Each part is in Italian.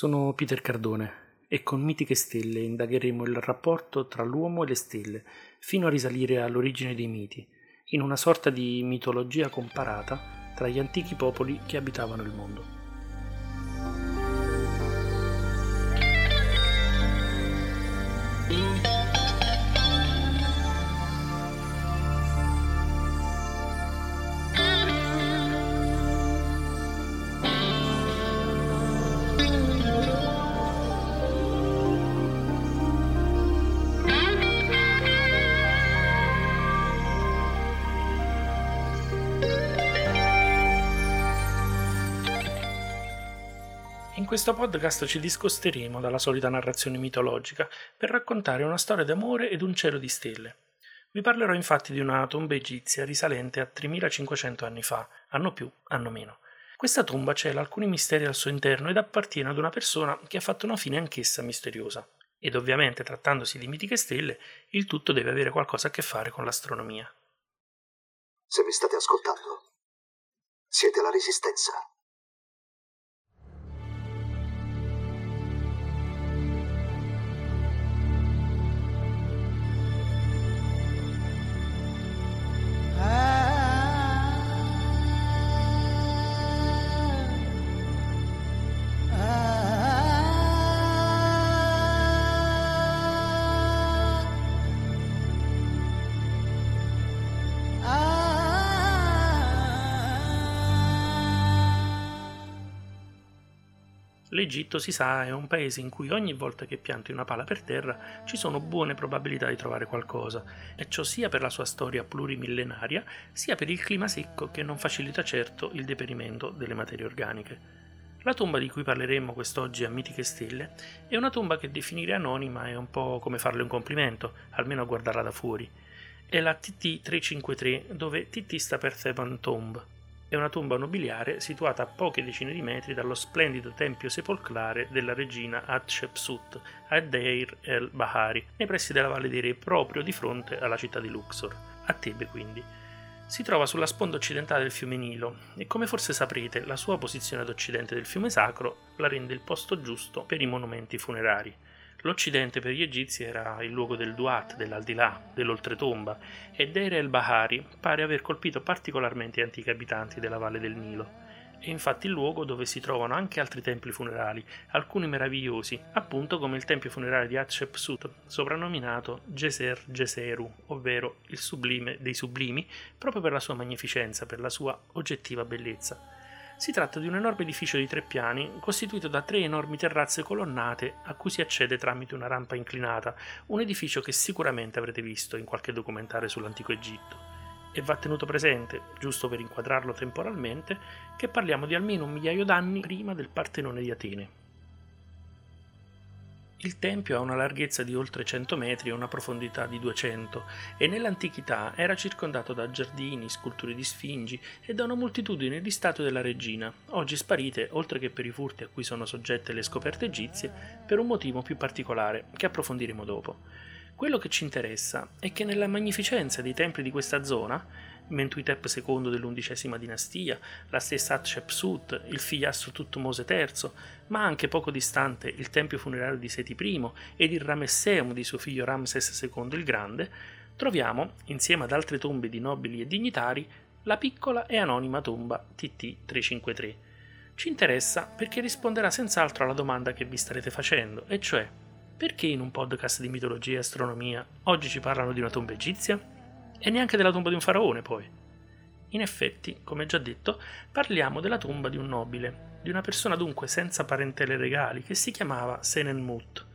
Sono Peter Cardone e con Mitiche Stelle indagheremo il rapporto tra l'uomo e le stelle fino a risalire all'origine dei miti, in una sorta di mitologia comparata tra gli antichi popoli che abitavano il mondo. Questo podcast ci discosteremo dalla solita narrazione mitologica per raccontare una storia d'amore ed un cielo di stelle. Vi parlerò infatti di una tomba egizia risalente a 3500 anni fa, anno più, anno meno. Questa tomba cela alcuni misteri al suo interno ed appartiene ad una persona che ha fatto una fine anch'essa misteriosa. Ed ovviamente, trattandosi di mitiche stelle, il tutto deve avere qualcosa a che fare con l'astronomia. Se mi state ascoltando, siete la resistenza. L'Egitto, si sa, è un paese in cui ogni volta che pianti una pala per terra ci sono buone probabilità di trovare qualcosa, e ciò sia per la sua storia plurimillenaria, sia per il clima secco che non facilita certo il deperimento delle materie organiche. La tomba di cui parleremo quest'oggi a Mitiche Stelle è una tomba che definire anonima è un po' come farle un complimento, almeno a guardarla da fuori. È la TT 353, dove TT sta per Theban Tomb, è una tomba nobiliare situata a poche decine di metri dallo splendido tempio sepolcrale della regina Hatshepsut a Deir el-Bahari, nei pressi della Valle dei Re, proprio di fronte alla città di Luxor, a Tebe quindi. Si trova sulla sponda occidentale del fiume Nilo e come forse saprete la sua posizione ad occidente del fiume sacro la rende il posto giusto per i monumenti funerari. L'Occidente per gli egizi era il luogo del Duat, dell'aldilà, dell'oltretomba, e Deir el-Bahari pare aver colpito particolarmente gli antichi abitanti della valle del Nilo. È infatti il luogo dove si trovano anche altri templi funerali, alcuni meravigliosi, appunto come il tempio funerario di Hatshepsut, soprannominato Geser Geseru, ovvero il sublime dei sublimi, proprio per la sua magnificenza, per la sua oggettiva bellezza. Si tratta di un enorme edificio di tre piani, costituito da tre enormi terrazze colonnate a cui si accede tramite una rampa inclinata, un edificio che sicuramente avrete visto in qualche documentario sull'antico Egitto. E va tenuto presente, giusto per inquadrarlo temporalmente, che parliamo di almeno un migliaio d'anni prima del Partenone di Atene. Il tempio ha una larghezza di oltre 100 metri e una profondità di 200 e nell'antichità era circondato da giardini, sculture di sfingi e da una moltitudine di statue della regina, oggi sparite, oltre che per i furti a cui sono soggette le scoperte egizie, per un motivo più particolare che approfondiremo dopo. Quello che ci interessa è che nella magnificenza dei templi di questa zona Mentuitep II dell'undicesima dinastia, la stessa Hatshepsut, il figliastro Tutmose III, ma anche poco distante il tempio funerario di Seti I ed il Ramesseum di suo figlio Ramses II il Grande, troviamo, insieme ad altre tombe di nobili e dignitari, la piccola e anonima tomba TT 353. Ci interessa perché risponderà senz'altro alla domanda che vi starete facendo, e cioè perché in un podcast di mitologia e astronomia oggi ci parlano di una tomba egizia? E neanche della tomba di un faraone poi. In effetti, come già detto, parliamo della tomba di un nobile, di una persona dunque senza parentele regali che si chiamava Senenmut.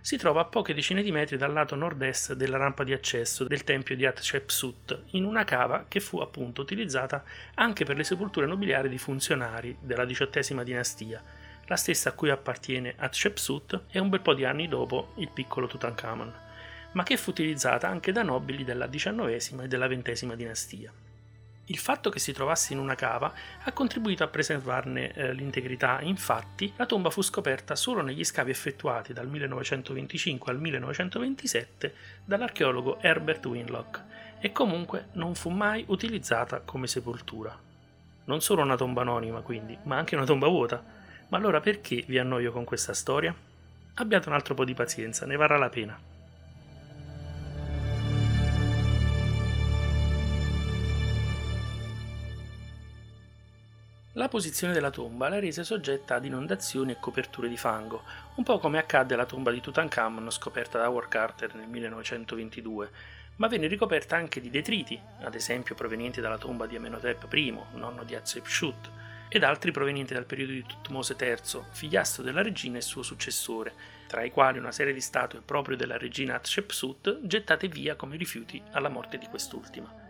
Si trova a poche decine di metri dal lato nord-est della rampa di accesso del tempio di Hatshepsut, in una cava che fu appunto utilizzata anche per le sepolture nobiliari di funzionari della XVIII dinastia, la stessa a cui appartiene Hatshepsut e un bel po' di anni dopo il piccolo Tutankhamon, ma che fu utilizzata anche da nobili della XIX e della XX dinastia. Il fatto che si trovasse in una cava ha contribuito a preservarne eh, l'integrità, infatti la tomba fu scoperta solo negli scavi effettuati dal 1925 al 1927 dall'archeologo Herbert Winlock e comunque non fu mai utilizzata come sepoltura. Non solo una tomba anonima quindi, ma anche una tomba vuota. Ma allora perché vi annoio con questa storia? Abbiate un altro po' di pazienza, ne varrà la pena. La posizione della tomba la rese soggetta ad inondazioni e coperture di fango, un po' come accadde alla tomba di Tutankhamon scoperta da Howard Carter nel 1922, ma venne ricoperta anche di detriti, ad esempio provenienti dalla tomba di Amenhotep I, nonno di Hatshepsut, ed altri provenienti dal periodo di Tutmose III, figliastro della regina e suo successore, tra i quali una serie di statue proprio della regina Hatshepsut gettate via come rifiuti alla morte di quest'ultima.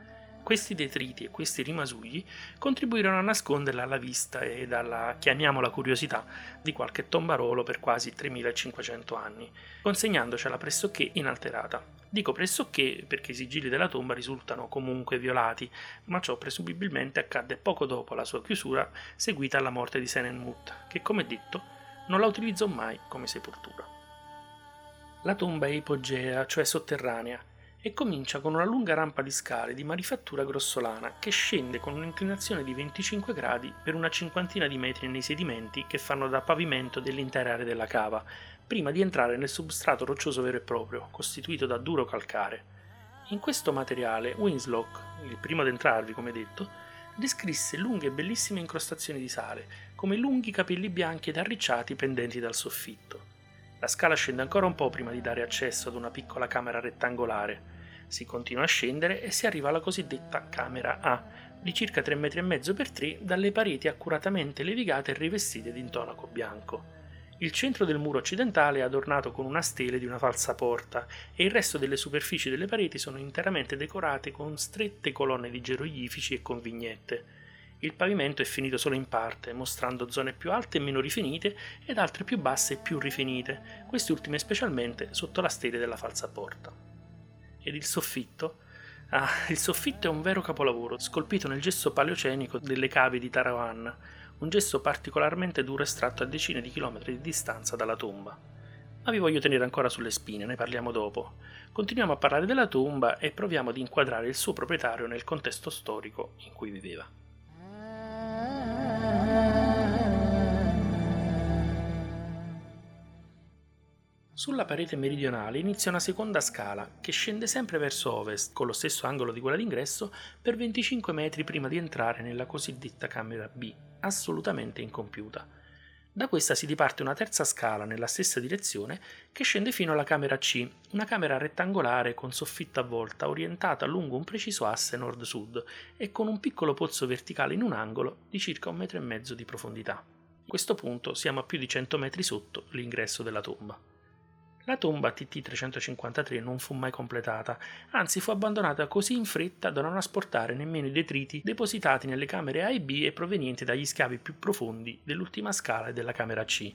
Questi detriti e questi rimasugli contribuirono a nasconderla alla vista e alla, chiamiamola curiosità, di qualche tombarolo per quasi 3500 anni, consegnandocela pressoché inalterata. Dico pressoché perché i sigilli della tomba risultano comunque violati, ma ciò presumibilmente accadde poco dopo la sua chiusura, seguita alla morte di Senenmut, che come detto non la utilizzò mai come sepoltura. La tomba è ipogea, cioè sotterranea, e comincia con una lunga rampa di scale di manifattura grossolana che scende con un'inclinazione di 25 gradi per una cinquantina di metri nei sedimenti che fanno da pavimento dell'intera area della cava, prima di entrare nel substrato roccioso vero e proprio, costituito da duro calcare. In questo materiale Winslock, il primo ad entrarvi come detto, descrisse lunghe e bellissime incrostazioni di sale, come lunghi capelli bianchi ed arricciati pendenti dal soffitto. La scala scende ancora un po' prima di dare accesso ad una piccola camera rettangolare. Si continua a scendere e si arriva alla cosiddetta camera A, di circa 3,5 metri per 3 dalle pareti accuratamente levigate e rivestite di intonaco bianco. Il centro del muro occidentale è adornato con una stele di una falsa porta e il resto delle superfici delle pareti sono interamente decorate con strette colonne di geroglifici e con vignette. Il pavimento è finito solo in parte, mostrando zone più alte e meno rifinite ed altre più basse e più rifinite, queste ultime specialmente sotto la stele della falsa porta. Ed il soffitto? Ah, il soffitto è un vero capolavoro, scolpito nel gesso paleocenico delle cave di Tarawan, un gesso particolarmente duro estratto a decine di chilometri di distanza dalla tomba. Ma vi voglio tenere ancora sulle spine, ne parliamo dopo. Continuiamo a parlare della tomba e proviamo ad inquadrare il suo proprietario nel contesto storico in cui viveva. Sulla parete meridionale inizia una seconda scala che scende sempre verso ovest, con lo stesso angolo di quella d'ingresso, per 25 metri prima di entrare nella cosiddetta camera B, assolutamente incompiuta. Da questa si diparte una terza scala nella stessa direzione che scende fino alla camera C, una camera rettangolare con soffitto a volta orientata lungo un preciso asse nord-sud e con un piccolo pozzo verticale in un angolo di circa un metro e mezzo di profondità. A questo punto siamo a più di 100 metri sotto l'ingresso della tomba. La tomba TT-353 non fu mai completata, anzi fu abbandonata così in fretta da non asportare nemmeno i detriti depositati nelle camere A e B e provenienti dagli scavi più profondi dell'ultima scala e della camera C.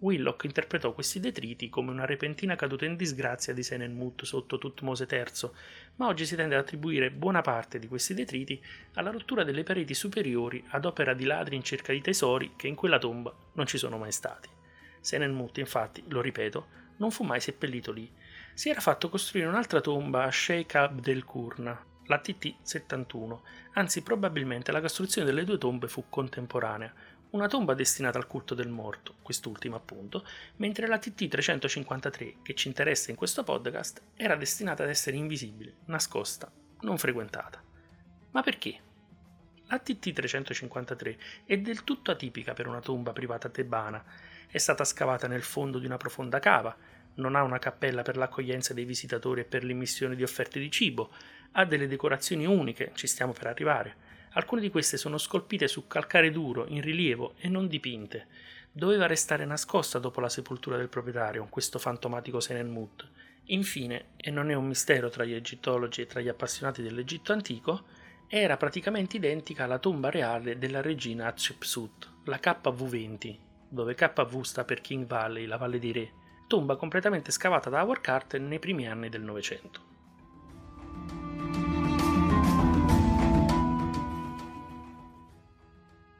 Willock interpretò questi detriti come una repentina caduta in disgrazia di Senenmut sotto Tutmose III, ma oggi si tende ad attribuire buona parte di questi detriti alla rottura delle pareti superiori ad opera di ladri in cerca di tesori che in quella tomba non ci sono mai stati. Senenmut, infatti, lo ripeto, non fu mai seppellito lì. Si era fatto costruire un'altra tomba a Sheikh Abdel Kurna, la TT-71, anzi probabilmente la costruzione delle due tombe fu contemporanea, una tomba destinata al culto del morto, quest'ultima appunto, mentre la TT-353, che ci interessa in questo podcast, era destinata ad essere invisibile, nascosta, non frequentata. Ma perché? La TT-353 è del tutto atipica per una tomba privata tebana, è stata scavata nel fondo di una profonda cava, non ha una cappella per l'accoglienza dei visitatori e per l'immissione di offerte di cibo, ha delle decorazioni uniche, ci stiamo per arrivare. Alcune di queste sono scolpite su calcare duro, in rilievo e non dipinte. Doveva restare nascosta dopo la sepoltura del proprietario, questo fantomatico Senenmut. Infine, e non è un mistero tra gli egittologi e tra gli appassionati dell'Egitto antico, era praticamente identica alla tomba reale della regina Hatshepsut, la KV20, dove KV sta per King Valley, la Valle dei Re, tomba completamente scavata da Howard Carter nei primi anni del Novecento.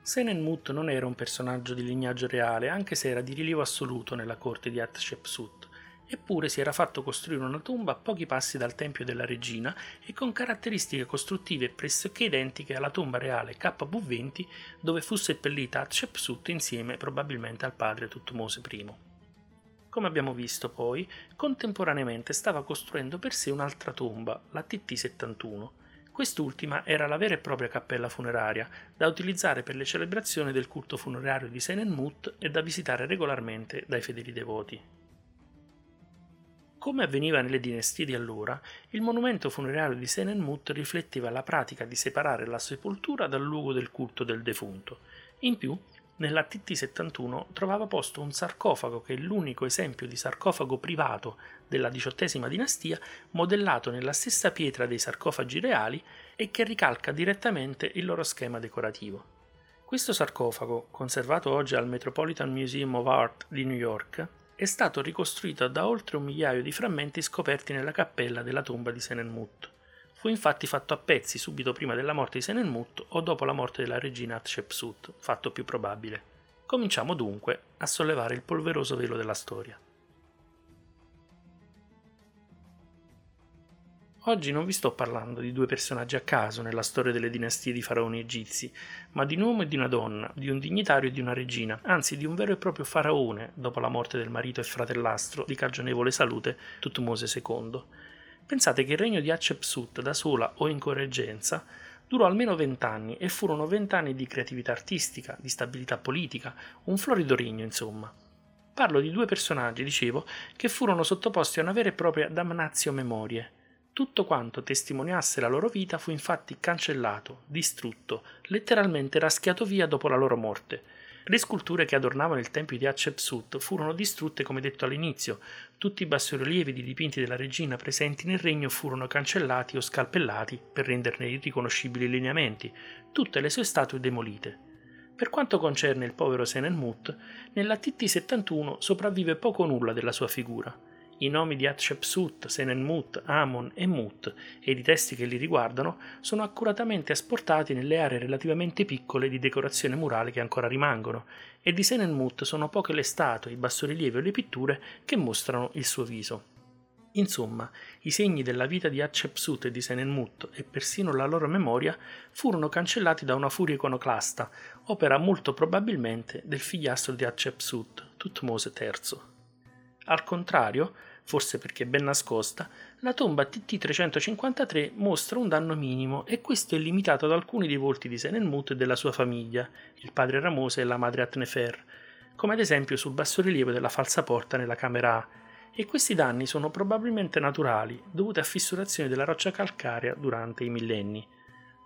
Senenmut non era un personaggio di lignaggio reale, anche se era di rilievo assoluto nella corte di Hatshepsut, eppure si era fatto costruire una tomba a pochi passi dal tempio della regina e con caratteristiche costruttive pressoché identiche alla tomba reale KV20 dove fu seppellita Hatshepsut insieme probabilmente al padre Tutmose I. Come abbiamo visto poi, contemporaneamente stava costruendo per sé un'altra tomba, la TT71. Quest'ultima era la vera e propria cappella funeraria, da utilizzare per le celebrazioni del culto funerario di Senenmut e da visitare regolarmente dai fedeli devoti. Come avveniva nelle dinastie di allora, il monumento funerario di Senenmut rifletteva la pratica di separare la sepoltura dal luogo del culto del defunto. In più, nella TT71 trovava posto un sarcofago che è l'unico esempio di sarcofago privato della XVIII dinastia, modellato nella stessa pietra dei sarcofagi reali e che ricalca direttamente il loro schema decorativo. Questo sarcofago, conservato oggi al Metropolitan Museum of Art di New York, è stato ricostruito da oltre un migliaio di frammenti scoperti nella cappella della tomba di Senenmut. Fu infatti fatto a pezzi subito prima della morte di Senenmut o dopo la morte della regina Hatshepsut, fatto più probabile. Cominciamo dunque a sollevare il polveroso velo della storia. Oggi non vi sto parlando di due personaggi a caso nella storia delle dinastie di faraoni egizi, ma di un uomo e di una donna, di un dignitario e di una regina, anzi di un vero e proprio faraone dopo la morte del marito e fratellastro di cagionevole salute Tutmose II. Pensate che il regno di Hatshepsut da sola o in correggenza durò almeno vent'anni e furono vent'anni di creatività artistica, di stabilità politica, un florido regno insomma. Parlo di due personaggi, dicevo, che furono sottoposti a una vera e propria damnatio memorie, tutto quanto testimoniasse la loro vita fu infatti cancellato, distrutto, letteralmente raschiato via dopo la loro morte. Le sculture che adornavano il tempio di Hatshepsut furono distrutte come detto all'inizio, tutti i bassorilievi di dipinti della regina presenti nel regno furono cancellati o scalpellati per renderne irriconoscibili i lineamenti, tutte le sue statue demolite. Per quanto concerne il povero Senenmut, nella TT71 sopravvive poco o nulla della sua figura. I nomi di Hatshepsut, Senenmut, Amon e Mut e i testi che li riguardano sono accuratamente asportati nelle aree relativamente piccole di decorazione murale che ancora rimangono, e di Senenmut sono poche le statue, i bassorilievi o le pitture che mostrano il suo viso. Insomma, i segni della vita di Hatshepsut e di Senenmut e persino la loro memoria furono cancellati da una furia iconoclasta, opera molto probabilmente del figliastro di Hatshepsut, Tutmose III. Al contrario, forse perché ben nascosta, la tomba TT353 mostra un danno minimo e questo è limitato ad alcuni dei volti di Senenmut e della sua famiglia, il padre Ramose e la madre Atnefer, come ad esempio sul bassorilievo della falsa porta nella camera A, e questi danni sono probabilmente naturali, dovuti a fissurazioni della roccia calcarea durante i millenni.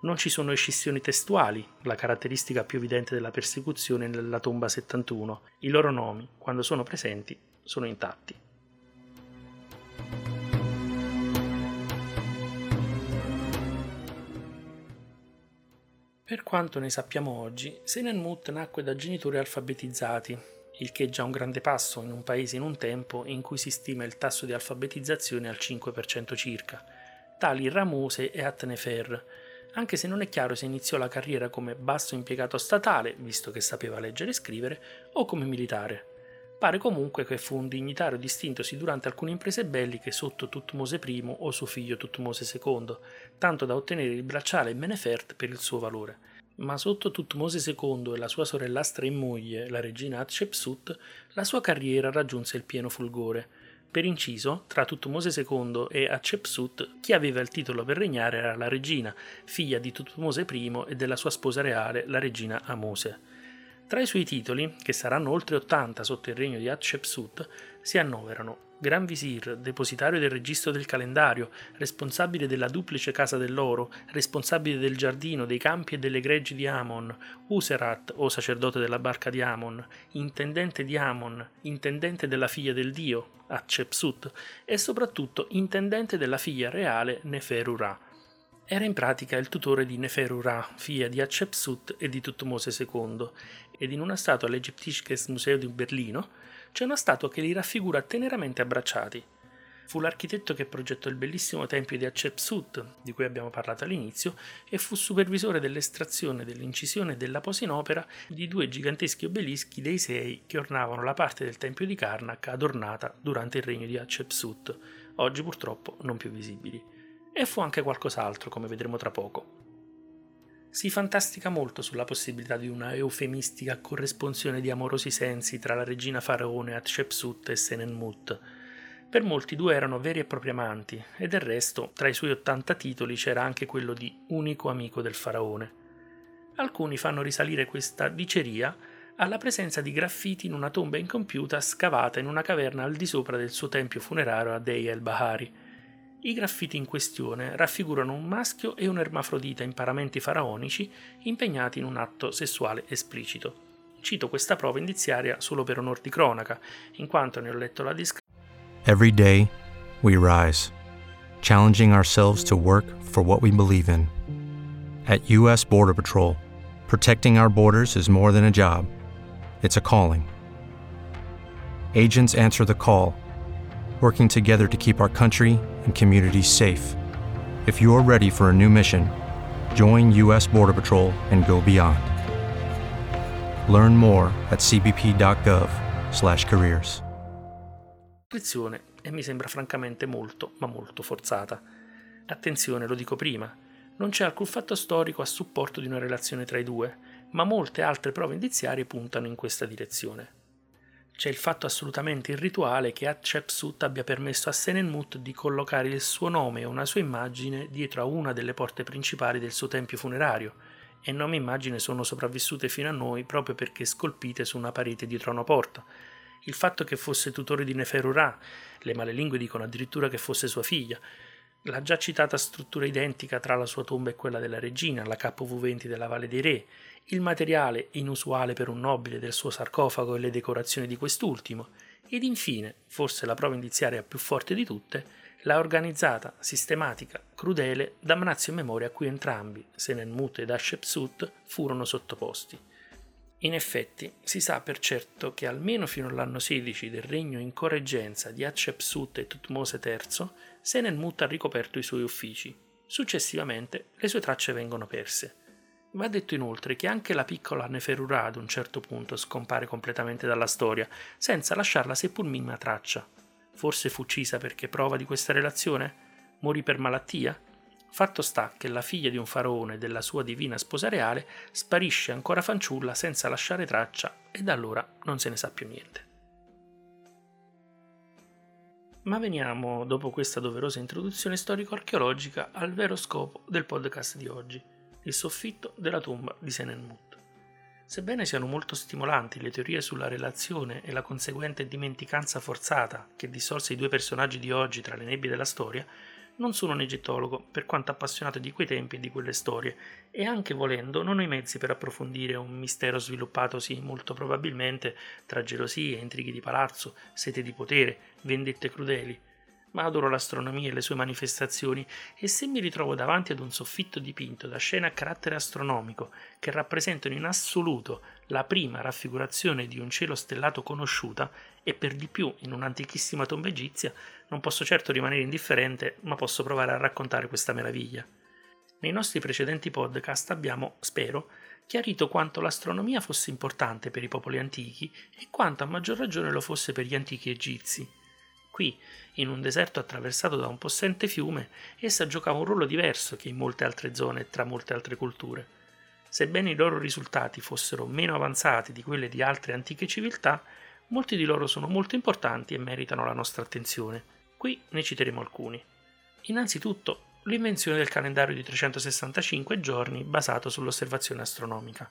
Non ci sono escissioni testuali, la caratteristica più evidente della persecuzione nella tomba 71. I loro nomi, quando sono presenti, sono intatti. Per quanto ne sappiamo oggi, Senenmut nacque da genitori alfabetizzati, il che è già un grande passo in un paese in un tempo in cui si stima il tasso di alfabetizzazione al 5% circa, tali Ramuse e Atnefer, anche se non è chiaro se iniziò la carriera come basso impiegato statale, visto che sapeva leggere e scrivere, o come militare. Pare comunque che fu un dignitario distintosi durante alcune imprese belliche sotto Tutmose I o suo figlio Tutmose II, tanto da ottenere il bracciale Menefert per il suo valore. Ma sotto Tutmose II e la sua sorellastra in moglie, la regina Hatshepsut, la sua carriera raggiunse il pieno fulgore. Per inciso, tra Tutmose II e Hatshepsut, chi aveva il titolo per regnare era la regina, figlia di Tutmose I e della sua sposa reale, la regina Amose. Tra i suoi titoli, che saranno oltre 80 sotto il regno di Hatshepsut, si annoverano Gran Visir, depositario del registro del calendario, responsabile della duplice casa dell'oro, responsabile del giardino, dei campi e delle greggi di Amon, Userat, o sacerdote della barca di Amon, intendente di Amon, intendente della figlia del dio, Hatshepsut, e soprattutto intendente della figlia reale Neferu Ra. era in pratica il tutore di Neferu Ra, figlia di Hatshepsut e di Tutmose II, ed in una statua all'Egyptisches Museum di Berlino c'è una statua che li raffigura teneramente abbracciati. Fu l'architetto che progettò il bellissimo tempio di Hatshepsut, di cui abbiamo parlato all'inizio, e fu supervisore dell'estrazione, dell'incisione e della posa in opera di due giganteschi obelischi dei sei che ornavano la parte del tempio di Karnak adornata durante il regno di Hatshepsut, oggi purtroppo non più visibili e fu anche qualcos'altro, come vedremo tra poco. Si fantastica molto sulla possibilità di una eufemistica corresponsione di amorosi sensi tra la regina faraone Hatshepsut e Senenmut. Per molti due erano veri e propri amanti, e del resto, tra i suoi 80 titoli c'era anche quello di unico amico del faraone. Alcuni fanno risalire questa diceria alla presenza di graffiti in una tomba incompiuta scavata in una caverna al di sopra del suo tempio funerario a Dei el-Bahari, i graffiti in questione raffigurano un maschio e un'ermafrodita in paramenti faraonici impegnati in un atto sessuale esplicito. Cito questa prova indiziaria solo per onor di cronaca, in quanto ne ho letto la descrizione. Every day we rise, challenging ourselves to work for what we believe in. At U.S. Border Patrol, protecting our borders is more than a job, it's a calling. Agents answer the call working together to keep our country and communities safe. If you're ready for a new mission, join U.S. Border Patrol and go beyond. Learn more at cbp.gov/careers. E mi sembra francamente molto, ma molto forzata. Attenzione, lo dico prima, non c'è alcun fatto storico a supporto di una relazione tra i due, ma molte altre prove indiziarie puntano in questa direzione. C'è il fatto assolutamente irrituale che Hatshepsut abbia permesso a Senenmut di collocare il suo nome e una sua immagine dietro a una delle porte principali del suo tempio funerario, e nome e immagine sono sopravvissute fino a noi proprio perché scolpite su una parete dietro a una porta. Il fatto che fosse tutore di Neferu Ra, le malelingue dicono addirittura che fosse sua figlia, la già citata struttura identica tra la sua tomba e quella della regina, la KV20 della Valle dei Re, il materiale inusuale per un nobile del suo sarcofago e le decorazioni di quest'ultimo, ed infine, forse la prova indiziaria più forte di tutte, la organizzata, sistematica, crudele damnazio memoria a cui entrambi, Senenmut ed Hatshepsut, furono sottoposti. In effetti, si sa per certo che almeno fino all'anno 16 del regno in correggenza di Hatshepsut e Tutmose III, Senenmut ha ricoperto i suoi uffici. Successivamente le sue tracce vengono perse. Va detto inoltre che anche la piccola Neferurà ad un certo punto scompare completamente dalla storia, senza lasciarla seppur minima traccia. Forse fu uccisa perché prova di questa relazione? Morì per malattia? Fatto sta che la figlia di un faraone e della sua divina sposa reale sparisce ancora fanciulla senza lasciare traccia e da allora non se ne sa più niente. Ma veniamo, dopo questa doverosa introduzione storico-archeologica, al vero scopo del podcast di oggi il soffitto della tomba di Senenmut. Sebbene siano molto stimolanti le teorie sulla relazione e la conseguente dimenticanza forzata che dissolse i due personaggi di oggi tra le nebbie della storia, non sono un egittologo, per quanto appassionato di quei tempi e di quelle storie, e anche volendo non ho i mezzi per approfondire un mistero sviluppatosi molto probabilmente tra gelosie, intrighi di palazzo, sete di potere, vendette crudeli, ma adoro l'astronomia e le sue manifestazioni e se mi ritrovo davanti ad un soffitto dipinto da scene a carattere astronomico che rappresentano in assoluto la prima raffigurazione di un cielo stellato conosciuta e per di più in un'antichissima tomba egizia, non posso certo rimanere indifferente, ma posso provare a raccontare questa meraviglia. Nei nostri precedenti podcast abbiamo, spero, chiarito quanto l'astronomia fosse importante per i popoli antichi e quanto a maggior ragione lo fosse per gli antichi egizi. Qui, in un deserto attraversato da un possente fiume, essa giocava un ruolo diverso che in molte altre zone e tra molte altre culture. Sebbene i loro risultati fossero meno avanzati di quelli di altre antiche civiltà, molti di loro sono molto importanti e meritano la nostra attenzione. Qui ne citeremo alcuni. Innanzitutto, l'invenzione del calendario di 365 giorni basato sull'osservazione astronomica.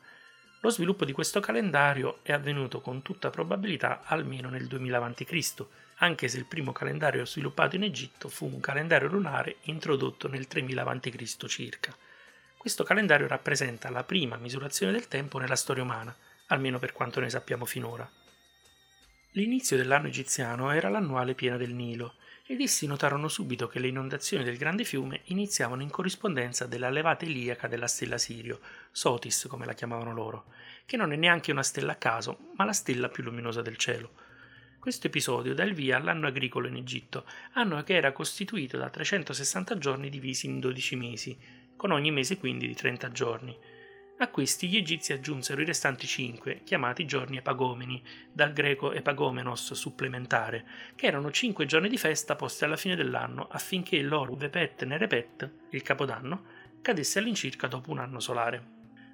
Lo sviluppo di questo calendario è avvenuto con tutta probabilità almeno nel 2000 a.C., anche se il primo calendario sviluppato in Egitto fu un calendario lunare introdotto nel 3000 a.C. circa. Questo calendario rappresenta la prima misurazione del tempo nella storia umana, almeno per quanto ne sappiamo finora. L'inizio dell'anno egiziano era l'annuale piena del Nilo, ed essi notarono subito che le inondazioni del grande fiume iniziavano in corrispondenza della levata iliaca della stella Sirio, Sotis come la chiamavano loro, che non è neanche una stella a caso, ma la stella più luminosa del cielo. Questo episodio dà il via all'anno agricolo in Egitto, anno che era costituito da 360 giorni divisi in 12 mesi, con ogni mese quindi di 30 giorni. A questi gli egizi aggiunsero i restanti cinque, chiamati giorni epagomeni, dal greco epagomenos supplementare, che erano cinque giorni di festa posti alla fine dell'anno affinché loro vepet nerepet, il capodanno, cadesse all'incirca dopo un anno solare.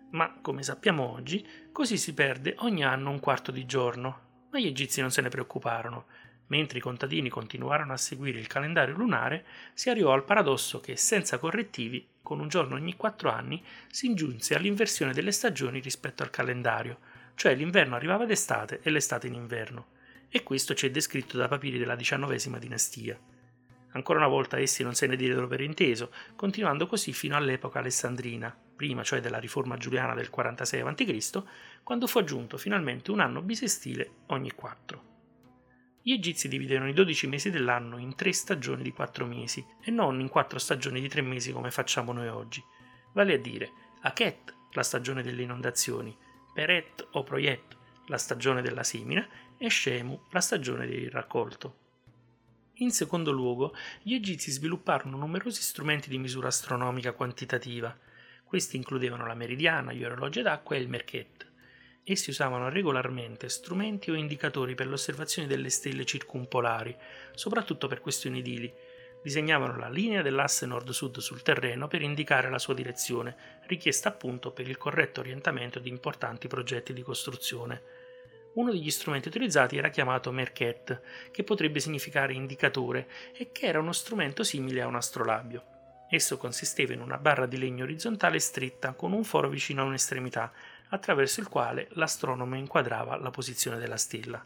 Ma, come sappiamo oggi, così si perde ogni anno un quarto di giorno. Ma gli egizi non se ne preoccuparono. Mentre i contadini continuarono a seguire il calendario lunare, si arrivò al paradosso che, senza correttivi, con un giorno ogni quattro anni, si ingiunse all'inversione delle stagioni rispetto al calendario, cioè l'inverno arrivava d'estate e l'estate in inverno, e questo ci è descritto da papiri della XIX dinastia. Ancora una volta essi non se ne diedero per inteso, continuando così fino all'epoca alessandrina, prima cioè della riforma giuliana del 46 a.C., quando fu aggiunto finalmente un anno bisestile ogni quattro. Gli egizi dividevano i 12 mesi dell'anno in tre stagioni di quattro mesi e non in quattro stagioni di tre mesi come facciamo noi oggi. Vale a dire Aket, la stagione delle inondazioni, Peret o Proyet, la stagione della semina, e Shemu, la stagione del raccolto. In secondo luogo, gli egizi svilupparono numerosi strumenti di misura astronomica quantitativa. Questi includevano la meridiana, gli orologi d'acqua e il merchet. Essi usavano regolarmente strumenti o indicatori per l'osservazione delle stelle circumpolari, soprattutto per questioni edili. Disegnavano la linea dell'asse nord-sud sul terreno per indicare la sua direzione, richiesta appunto per il corretto orientamento di importanti progetti di costruzione. Uno degli strumenti utilizzati era chiamato merket, che potrebbe significare indicatore, e che era uno strumento simile a un astrolabio. Esso consisteva in una barra di legno orizzontale stretta con un foro vicino a un'estremità, attraverso il quale l'astronomo inquadrava la posizione della stella.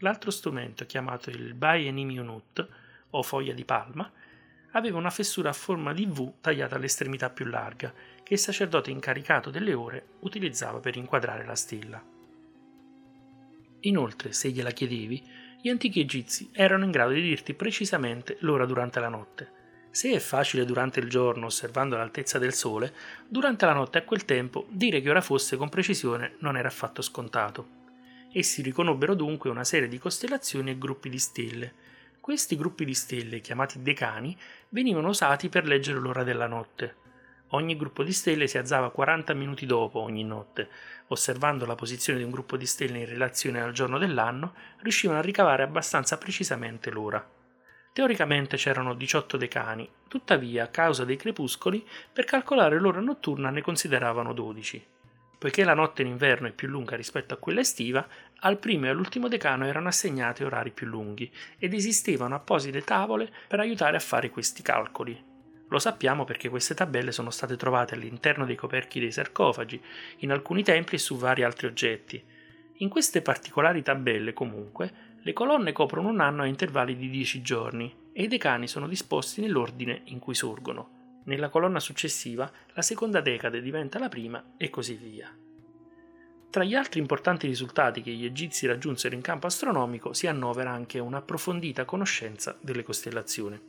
L'altro strumento, chiamato il Bayenimiunut, o foglia di palma, aveva una fessura a forma di V tagliata all'estremità più larga, che il sacerdote incaricato delle ore utilizzava per inquadrare la stella. Inoltre, se gliela chiedevi, gli antichi egizi erano in grado di dirti precisamente l'ora durante la notte, se è facile durante il giorno, osservando l'altezza del sole, durante la notte a quel tempo dire che ora fosse con precisione non era affatto scontato. Essi riconobbero dunque una serie di costellazioni e gruppi di stelle. Questi gruppi di stelle, chiamati decani, venivano usati per leggere l'ora della notte. Ogni gruppo di stelle si alzava 40 minuti dopo ogni notte. Osservando la posizione di un gruppo di stelle in relazione al giorno dell'anno, riuscivano a ricavare abbastanza precisamente l'ora. Teoricamente c'erano 18 decani, tuttavia a causa dei crepuscoli per calcolare l'ora notturna ne consideravano 12. Poiché la notte in inverno è più lunga rispetto a quella estiva, al primo e all'ultimo decano erano assegnati orari più lunghi ed esistevano apposite tavole per aiutare a fare questi calcoli. Lo sappiamo perché queste tabelle sono state trovate all'interno dei coperchi dei sarcofagi, in alcuni templi e su vari altri oggetti. In queste particolari tabelle, comunque, le colonne coprono un anno a intervalli di 10 giorni e i decani sono disposti nell'ordine in cui sorgono. Nella colonna successiva la seconda decade diventa la prima e così via. Tra gli altri importanti risultati che gli egizi raggiunsero in campo astronomico si annovera anche un'approfondita conoscenza delle costellazioni.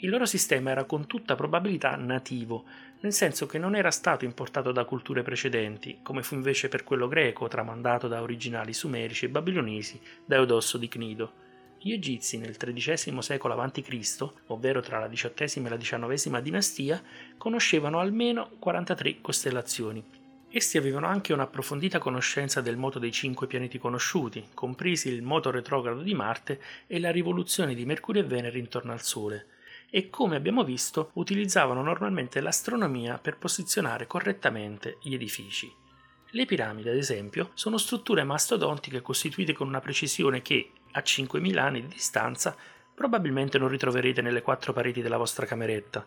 Il loro sistema era con tutta probabilità nativo, nel senso che non era stato importato da culture precedenti, come fu invece per quello greco, tramandato da originali sumerici e babilonesi da Eudosso di Cnido. Gli egizi nel XIII secolo a.C., ovvero tra la XVIII e la XIX dinastia, conoscevano almeno 43 costellazioni. Essi avevano anche un'approfondita conoscenza del moto dei cinque pianeti conosciuti, compresi il moto retrogrado di Marte e la rivoluzione di Mercurio e Venere intorno al Sole, e come abbiamo visto utilizzavano normalmente l'astronomia per posizionare correttamente gli edifici. Le piramidi, ad esempio, sono strutture mastodontiche costituite con una precisione che, a 5.000 anni di distanza, probabilmente non ritroverete nelle quattro pareti della vostra cameretta.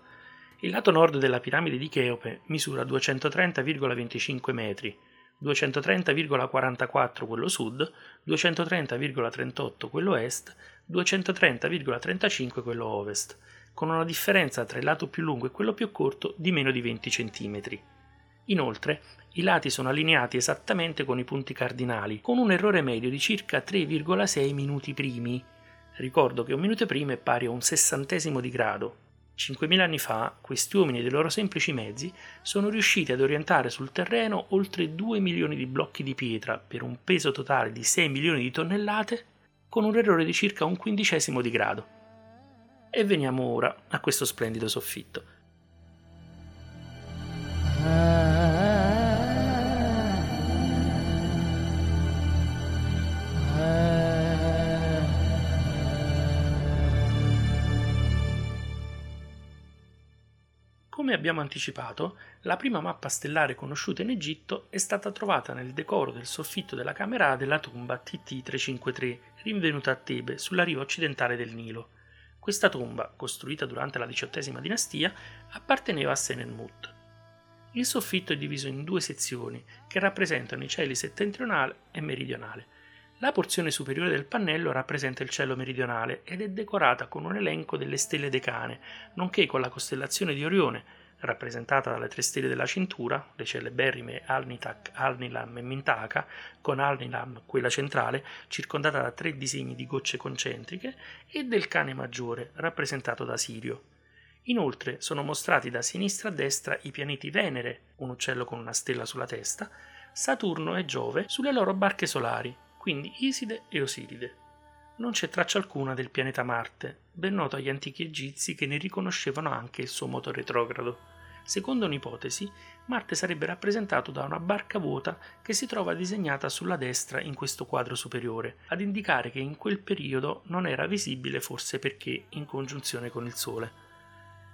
Il lato nord della piramide di Cheope misura 230,25 metri, 230,44 quello sud, 230,38 quello est, 230,35 quello ovest con una differenza tra il lato più lungo e quello più corto di meno di 20 cm. Inoltre, i lati sono allineati esattamente con i punti cardinali, con un errore medio di circa 3,6 minuti primi. Ricordo che un minuto prima è pari a un sessantesimo di grado. 5.000 anni fa, questi uomini e dei loro semplici mezzi sono riusciti ad orientare sul terreno oltre 2 milioni di blocchi di pietra per un peso totale di 6 milioni di tonnellate con un errore di circa un quindicesimo di grado. E veniamo ora a questo splendido soffitto. Come abbiamo anticipato, la prima mappa stellare conosciuta in Egitto è stata trovata nel decoro del soffitto della camera A della tomba TT353, rinvenuta a Tebe, sulla riva occidentale del Nilo. Questa tomba, costruita durante la XVIII dinastia, apparteneva a Senenmut. Il soffitto è diviso in due sezioni che rappresentano i cieli settentrionale e meridionale. La porzione superiore del pannello rappresenta il cielo meridionale ed è decorata con un elenco delle stelle decane, nonché con la costellazione di Orione, rappresentata dalle tre stelle della cintura, le celeberrime Alnitak, Alnilam e Mintaka, con Alnilam, quella centrale, circondata da tre disegni di gocce concentriche, e del cane maggiore, rappresentato da Sirio. Inoltre sono mostrati da sinistra a destra i pianeti Venere, un uccello con una stella sulla testa, Saturno e Giove sulle loro barche solari, quindi Iside e Osiride. Non c'è traccia alcuna del pianeta Marte, ben noto agli antichi egizi che ne riconoscevano anche il suo moto retrogrado. Secondo un'ipotesi, Marte sarebbe rappresentato da una barca vuota che si trova disegnata sulla destra in questo quadro superiore, ad indicare che in quel periodo non era visibile forse perché in congiunzione con il Sole.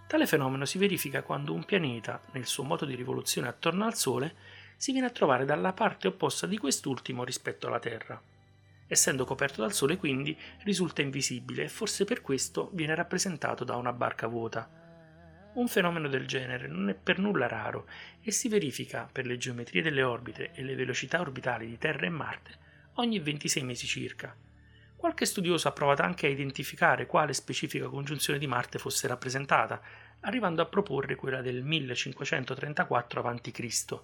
Tale fenomeno si verifica quando un pianeta, nel suo moto di rivoluzione attorno al Sole, si viene a trovare dalla parte opposta di quest'ultimo rispetto alla Terra. Essendo coperto dal Sole quindi risulta invisibile e forse per questo viene rappresentato da una barca vuota. Un fenomeno del genere non è per nulla raro e si verifica per le geometrie delle orbite e le velocità orbitali di Terra e Marte ogni 26 mesi circa. Qualche studioso ha provato anche a identificare quale specifica congiunzione di Marte fosse rappresentata, arrivando a proporre quella del 1534 a.C.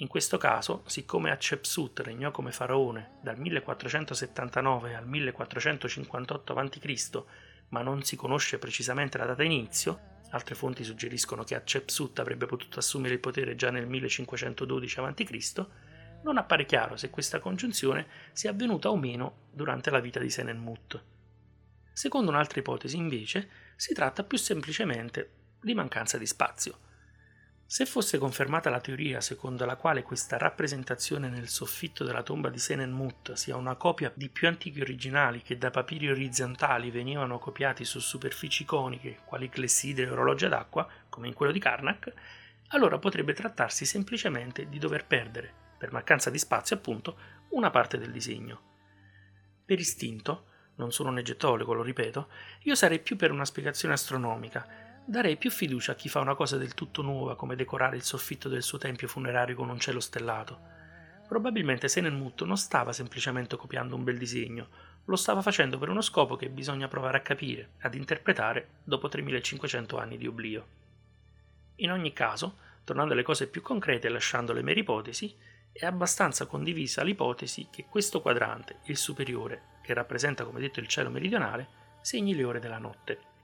In questo caso, siccome Hatshepsut regnò come faraone dal 1479 al 1458 a.C., ma non si conosce precisamente la data inizio, Altre fonti suggeriscono che Hatshepsut avrebbe potuto assumere il potere già nel 1512 a.C., non appare chiaro se questa congiunzione sia avvenuta o meno durante la vita di Senenmut. Secondo un'altra ipotesi, invece, si tratta più semplicemente di mancanza di spazio. Se fosse confermata la teoria secondo la quale questa rappresentazione nel soffitto della tomba di Senenmut sia una copia di più antichi originali che da papiri orizzontali venivano copiati su superfici coniche, quali clessidre e orologi d'acqua, come in quello di Karnak, allora potrebbe trattarsi semplicemente di dover perdere, per mancanza di spazio appunto, una parte del disegno. Per istinto, non sono un egettologo, lo ripeto, io sarei più per una spiegazione astronomica, darei più fiducia a chi fa una cosa del tutto nuova come decorare il soffitto del suo tempio funerario con un cielo stellato. Probabilmente Senenmut non stava semplicemente copiando un bel disegno, lo stava facendo per uno scopo che bisogna provare a capire, ad interpretare dopo 3500 anni di oblio. In ogni caso, tornando alle cose più concrete e lasciando le mere ipotesi, è abbastanza condivisa l'ipotesi che questo quadrante, il superiore, che rappresenta come detto il cielo meridionale, segni le ore della notte.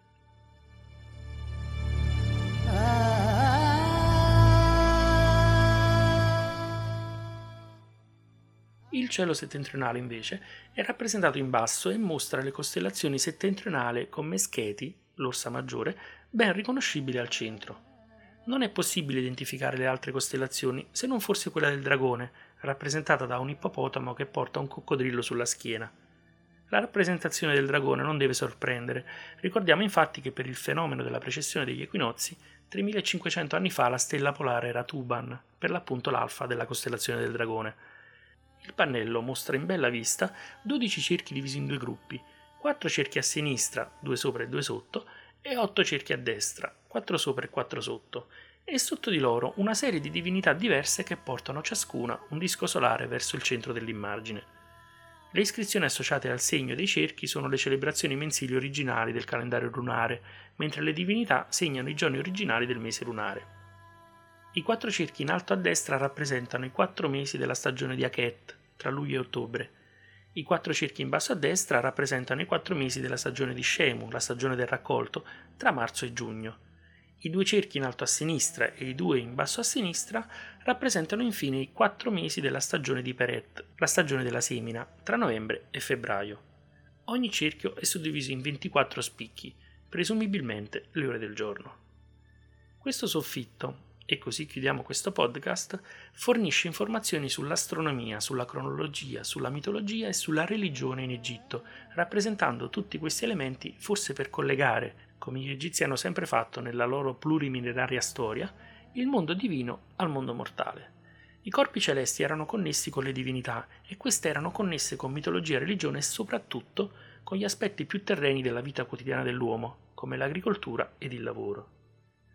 Cielo settentrionale invece è rappresentato in basso e mostra le costellazioni settentrionali con Mescheti, l'Orsa Maggiore, ben riconoscibili al centro. Non è possibile identificare le altre costellazioni se non forse quella del dragone, rappresentata da un ippopotamo che porta un coccodrillo sulla schiena. La rappresentazione del dragone non deve sorprendere, ricordiamo infatti che per il fenomeno della precessione degli equinozi 3500 anni fa la stella polare era Tuban, per l'appunto l'alfa della costellazione del dragone. Il pannello mostra in bella vista 12 cerchi divisi in due gruppi, 4 cerchi a sinistra, 2 sopra e 2 sotto, e 8 cerchi a destra, 4 sopra e 4 sotto, e sotto di loro una serie di divinità diverse che portano ciascuna un disco solare verso il centro dell'immagine. Le iscrizioni associate al segno dei cerchi sono le celebrazioni mensili originali del calendario lunare, mentre le divinità segnano i giorni originali del mese lunare. I quattro cerchi in alto a destra rappresentano i quattro mesi della stagione di Akhet, tra luglio e ottobre. I quattro cerchi in basso a destra rappresentano i quattro mesi della stagione di Scemu, la stagione del raccolto, tra marzo e giugno. I due cerchi in alto a sinistra e i due in basso a sinistra rappresentano infine i quattro mesi della stagione di Peret, la stagione della semina, tra novembre e febbraio. Ogni cerchio è suddiviso in 24 spicchi, presumibilmente le ore del giorno. Questo soffitto e così chiudiamo questo podcast, fornisce informazioni sull'astronomia, sulla cronologia, sulla mitologia e sulla religione in Egitto, rappresentando tutti questi elementi forse per collegare, come gli egizi hanno sempre fatto nella loro plurimillenaria storia, il mondo divino al mondo mortale. I corpi celesti erano connessi con le divinità e queste erano connesse con mitologia e religione e soprattutto con gli aspetti più terreni della vita quotidiana dell'uomo, come l'agricoltura ed il lavoro.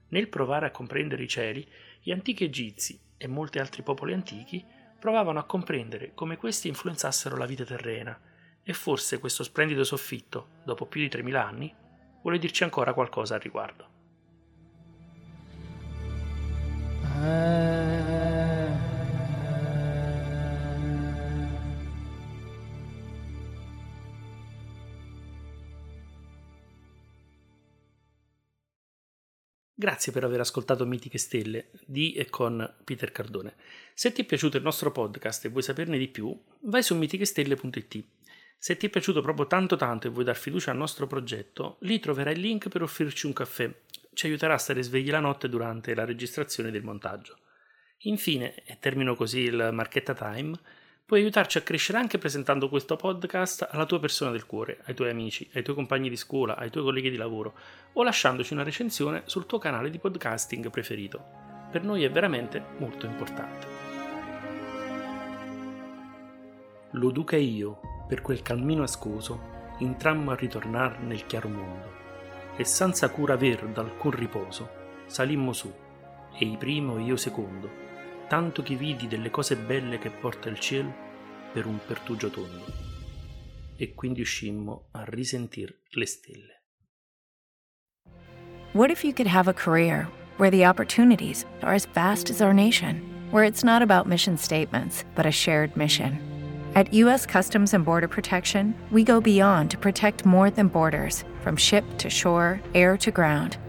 Nel provare a comprendere i cieli, gli antichi egizi e molti altri popoli antichi provavano a comprendere come questi influenzassero la vita terrena, e forse questo splendido soffitto, dopo più di 3000 anni, vuole dirci ancora qualcosa al riguardo. Grazie per aver ascoltato Mitiche Stelle di e con Peter Cardone. Se ti è piaciuto il nostro podcast e vuoi saperne di più, vai su mitichestelle.it. Se ti è piaciuto proprio tanto tanto e vuoi dar fiducia al nostro progetto, lì troverai il link per offrirci un caffè. Ci aiuterà a stare svegli la notte durante la registrazione del montaggio. Infine, e termino così il Marchetta Time, Puoi aiutarci a crescere anche presentando questo podcast alla tua persona del cuore, ai tuoi amici, ai tuoi compagni di scuola, ai tuoi colleghi di lavoro o lasciandoci una recensione sul tuo canale di podcasting preferito. Per noi è veramente molto importante. Lo duca e io, per quel cammino ascoso, intrammo a ritornar nel chiaro mondo e senza cura aver d'alcun riposo salimmo su, e i primo e io secondo, tanto che vidi delle cose belle che porta il cielo per un pertugio tondo. E quindi uscimmo a risentir le stelle. What if you could have a career where the opportunities are as vast as our nation, where it's not about mission statements, but a shared mission? At U.S. Customs and Border Protection, we go beyond to protect more than borders, from ship to shore, air to ground